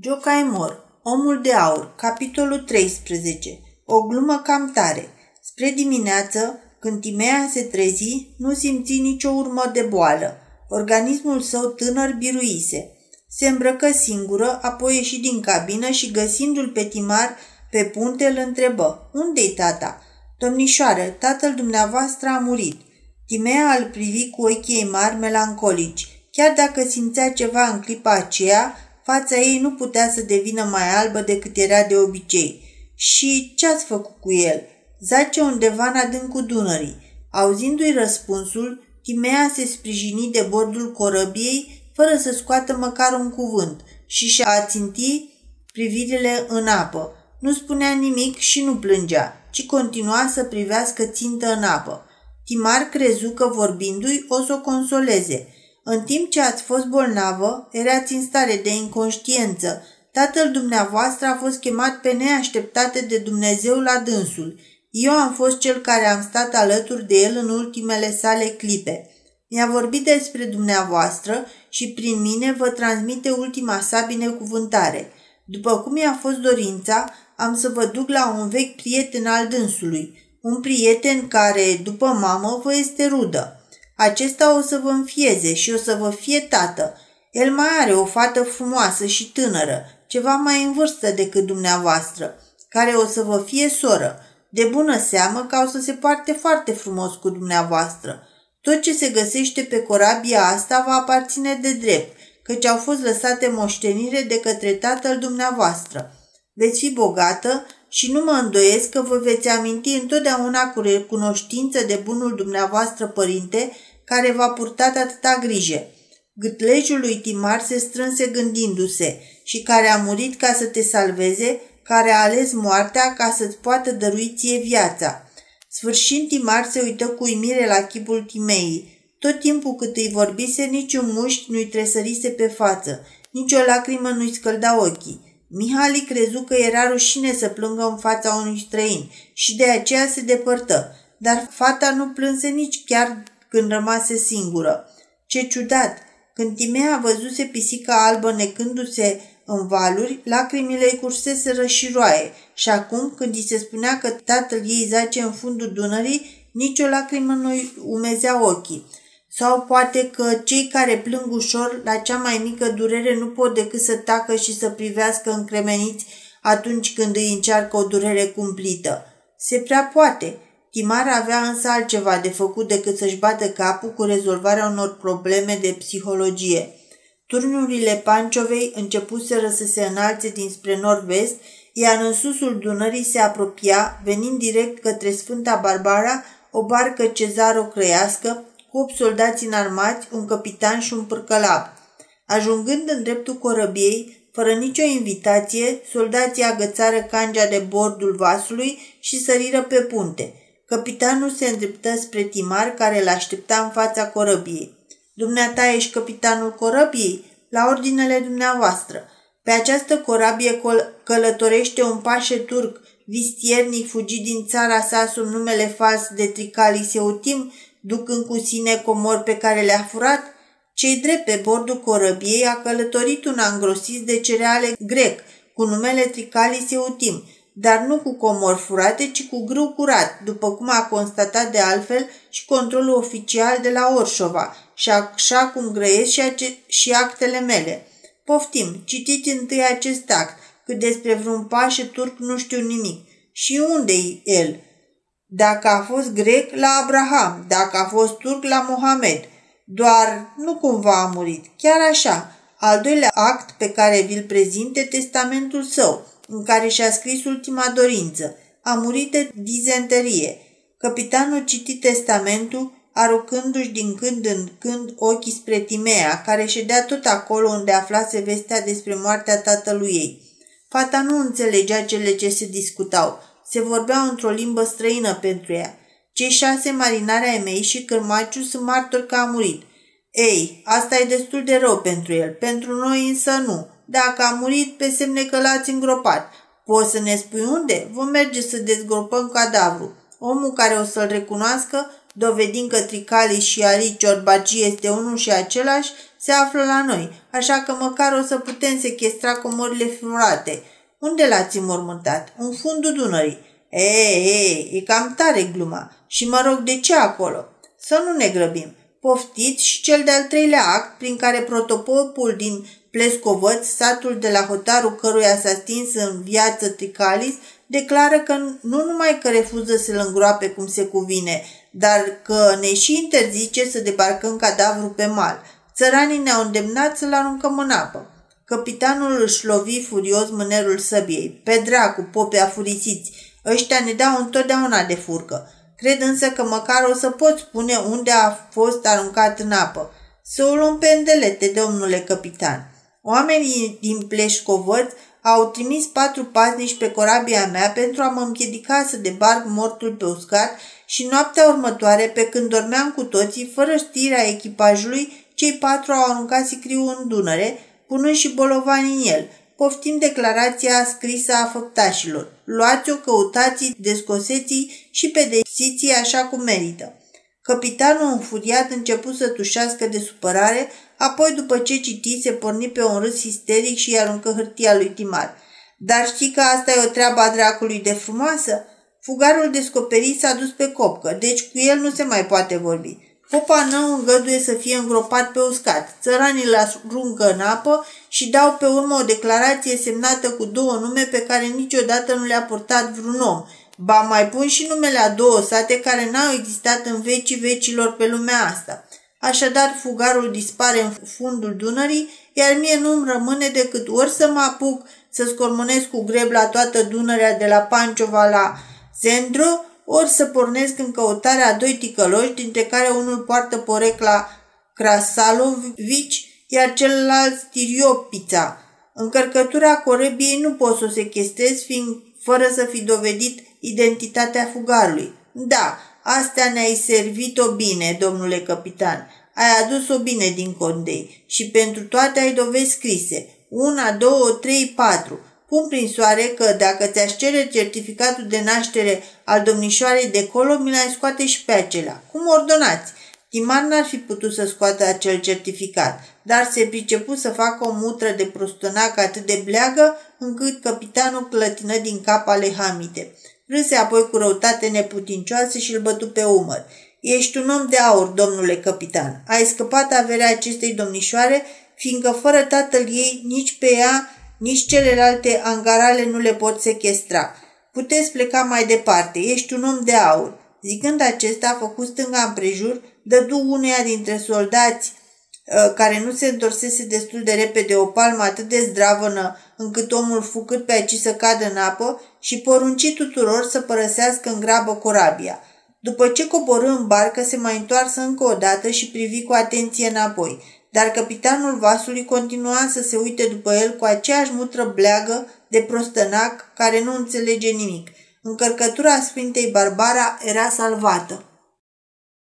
Jocaimor, Omul de aur, capitolul 13. O glumă cam tare. Spre dimineață, când Timea se trezi, nu simți nicio urmă de boală. Organismul său tânăr biruise. Se îmbrăcă singură, apoi ieși din cabină și găsindu-l pe Timar pe punte îl întrebă. Unde-i tata? Domnișoară, tatăl dumneavoastră a murit. Timea îl privi cu ochii mari melancolici. Chiar dacă simțea ceva în clipa aceea, Fața ei nu putea să devină mai albă decât era de obicei. Și ce ați făcut cu el? Zace undeva în adâncul Dunării. Auzindu-i răspunsul, Timea se sprijini de bordul corăbiei fără să scoată măcar un cuvânt și și-a ținti privirile în apă. Nu spunea nimic și nu plângea, ci continua să privească țintă în apă. Timar crezu că vorbindu-i o să o consoleze – în timp ce ați fost bolnavă, erați în stare de inconștiență. Tatăl dumneavoastră a fost chemat pe neașteptate de Dumnezeu la dânsul. Eu am fost cel care am stat alături de el în ultimele sale clipe. Mi-a vorbit despre dumneavoastră și prin mine vă transmite ultima sa binecuvântare. După cum i-a fost dorința, am să vă duc la un vechi prieten al dânsului, un prieten care, după mamă, vă este rudă. Acesta o să vă înfieze și o să vă fie tată. El mai are o fată frumoasă și tânără, ceva mai în vârstă decât dumneavoastră, care o să vă fie soră. De bună seamă că o să se poarte foarte frumos cu dumneavoastră. Tot ce se găsește pe corabia asta va aparține de drept, căci au fost lăsate moștenire de către tatăl dumneavoastră. Veți fi bogată și nu mă îndoiesc că vă veți aminti întotdeauna cu recunoștință de bunul dumneavoastră părinte care v-a purtat atâta grijă. Gâtlejul lui Timar se strânse gândindu-se și care a murit ca să te salveze, care a ales moartea ca să-ți poată dărui ție viața. Sfârșind, Timar se uită cu uimire la chipul Timei. Tot timpul cât îi vorbise, niciun mușchi nu-i tresărise pe față, nici o lacrimă nu-i scălda ochii. Mihali crezu că era rușine să plângă în fața unui străin și de aceea se depărtă, dar fata nu plânse nici chiar când rămase singură. Ce ciudat! Când Timea văzuse pisica albă necându-se în valuri, lacrimile îi curseseră și roaie și acum, când îi se spunea că tatăl ei zace în fundul Dunării, nicio lacrimă nu-i umezea ochii. Sau poate că cei care plâng ușor la cea mai mică durere nu pot decât să tacă și să privească încremeniți atunci când îi încearcă o durere cumplită. Se prea poate – Timar avea însă altceva de făcut decât să-și bată capul cu rezolvarea unor probleme de psihologie. Turnurile Panciovei începuseră să se înalțe dinspre nord-vest, iar în susul Dunării se apropia, venind direct către Sfânta Barbara, o barcă cezaro-crăiască, cu opt soldați înarmați, un capitan și un pârcălap. Ajungând în dreptul corăbiei, fără nicio invitație, soldații agățară cangea de bordul vasului și săriră pe punte – Capitanul se îndreptă spre Timar, care îl aștepta în fața corăbiei. Dumneata ești capitanul corăbiei? La ordinele dumneavoastră. Pe această corabie călătorește un pașe turc, vistiernic fugit din țara sa sub numele fals de Tricali Seutim, ducând cu sine comori pe care le-a furat? Cei drept pe bordul corăbiei a călătorit un angrosis de cereale grec, cu numele Tricali Seutim, dar nu cu comori furate, ci cu grâu curat, după cum a constatat de altfel și controlul oficial de la Orșova, și așa cum grăiesc și, ace- și actele mele. Poftim, citiți întâi acest act, cât despre vreun pașe turc nu știu nimic. Și unde e el? Dacă a fost grec, la Abraham, dacă a fost turc, la Mohamed. Doar nu cumva a murit, chiar așa. Al doilea act pe care vi-l prezinte testamentul său – în care și-a scris ultima dorință. A murit de dizenterie. Capitanul citi testamentul, aruncându-și din când în când ochii spre Timea, care ședea tot acolo unde aflase vestea despre moartea tatălui ei. Fata nu înțelegea cele ce se discutau. Se vorbeau într-o limbă străină pentru ea. Cei șase marinari ai mei și cârmaciu sunt martori că a murit. Ei, asta e destul de rău pentru el, pentru noi însă nu. Dacă a murit, pe semne că l-ați îngropat. Poți să ne spui unde? Vom merge să dezgropăm cadavru. Omul care o să-l recunoască, dovedind că Tricali și Ali Ciorbaci este unul și același, se află la noi, așa că măcar o să putem sequestra comorile furate. Unde l-ați înmormântat? În fundul Dunării. Ei, ei, e cam tare gluma. Și mă rog, de ce acolo? Să nu ne grăbim. Poftiți și cel de-al treilea act, prin care protopopul din Plescovăț, satul de la hotarul căruia s-a stins în viață Tricalis, declară că nu numai că refuză să-l îngroape cum se cuvine, dar că ne și interzice să debarcăm cadavrul pe mal. Țăranii ne-au îndemnat să-l aruncăm în apă. Capitanul își lovi furios mânerul săbiei. Pe dracu, pope afurisiți, ăștia ne dau întotdeauna de furcă. Cred însă că măcar o să pot spune unde a fost aruncat în apă. Să o luăm pe îndelete, domnule capitan. Oamenii din Pleșcovăț au trimis patru paznici pe corabia mea pentru a mă împiedica să debarc mortul pe uscat și noaptea următoare, pe când dormeam cu toții, fără știrea echipajului, cei patru au aruncat sicriul în Dunăre, punând și bolovani în el. Poftim declarația scrisă a făptașilor. Luați-o, căutați descoseții și pedepsiți așa cum merită. Capitanul înfuriat început să tușească de supărare, apoi după ce citi se porni pe un râs isteric și i aruncă hârtia lui Timar. Dar știi că asta e o treabă a dracului de frumoasă? Fugarul descoperit s-a dus pe copcă, deci cu el nu se mai poate vorbi. Popa nău îngăduie să fie îngropat pe uscat. Țăranii îl aruncă în apă și dau pe urmă o declarație semnată cu două nume pe care niciodată nu le-a purtat vreun om. Ba mai pun și numele a două sate care n-au existat în vecii vecilor pe lumea asta. Așadar, fugarul dispare în fundul Dunării, iar mie nu-mi rămâne decât ori să mă apuc să scormonesc cu greb la toată Dunărea de la Panciova la Zendro, ori să pornesc în căutarea a doi ticăloși, dintre care unul poartă porecla Krasalovici, iar celălalt Stiriopița. Încărcătura corebiei nu pot să o sechestez, fiind fără să fi dovedit identitatea fugarului. Da, astea ne-ai servit-o bine, domnule capitan. Ai adus-o bine din condei și pentru toate ai dovezi scrise. Una, două, trei, patru. Pun prin soare că dacă ți-aș cere certificatul de naștere al domnișoarei de colo, mi l-ai scoate și pe acela. Cum ordonați? Timar n-ar fi putut să scoată acel certificat, dar se pricepu să facă o mutră de prostonac atât de bleagă, încât capitanul clătină din cap ale hamite. Râse apoi cu răutate neputincioasă și îl bătu pe umăr. Ești un om de aur, domnule capitan. Ai scăpat averea acestei domnișoare, fiindcă fără tatăl ei, nici pe ea, nici celelalte angarale nu le pot sequestra. Puteți pleca mai departe, ești un om de aur. Zicând acesta, a făcut stânga împrejur, dădu uneia dintre soldați uh, care nu se întorsese destul de repede o palmă atât de zdravănă încât omul fu cât pe aici să cadă în apă și porunci tuturor să părăsească în grabă corabia. După ce coborâ în barcă, se mai întoarsă încă o dată și privi cu atenție înapoi, dar capitanul vasului continua să se uite după el cu aceeași mutră bleagă de prostănac care nu înțelege nimic. Încărcătura Sfintei Barbara era salvată.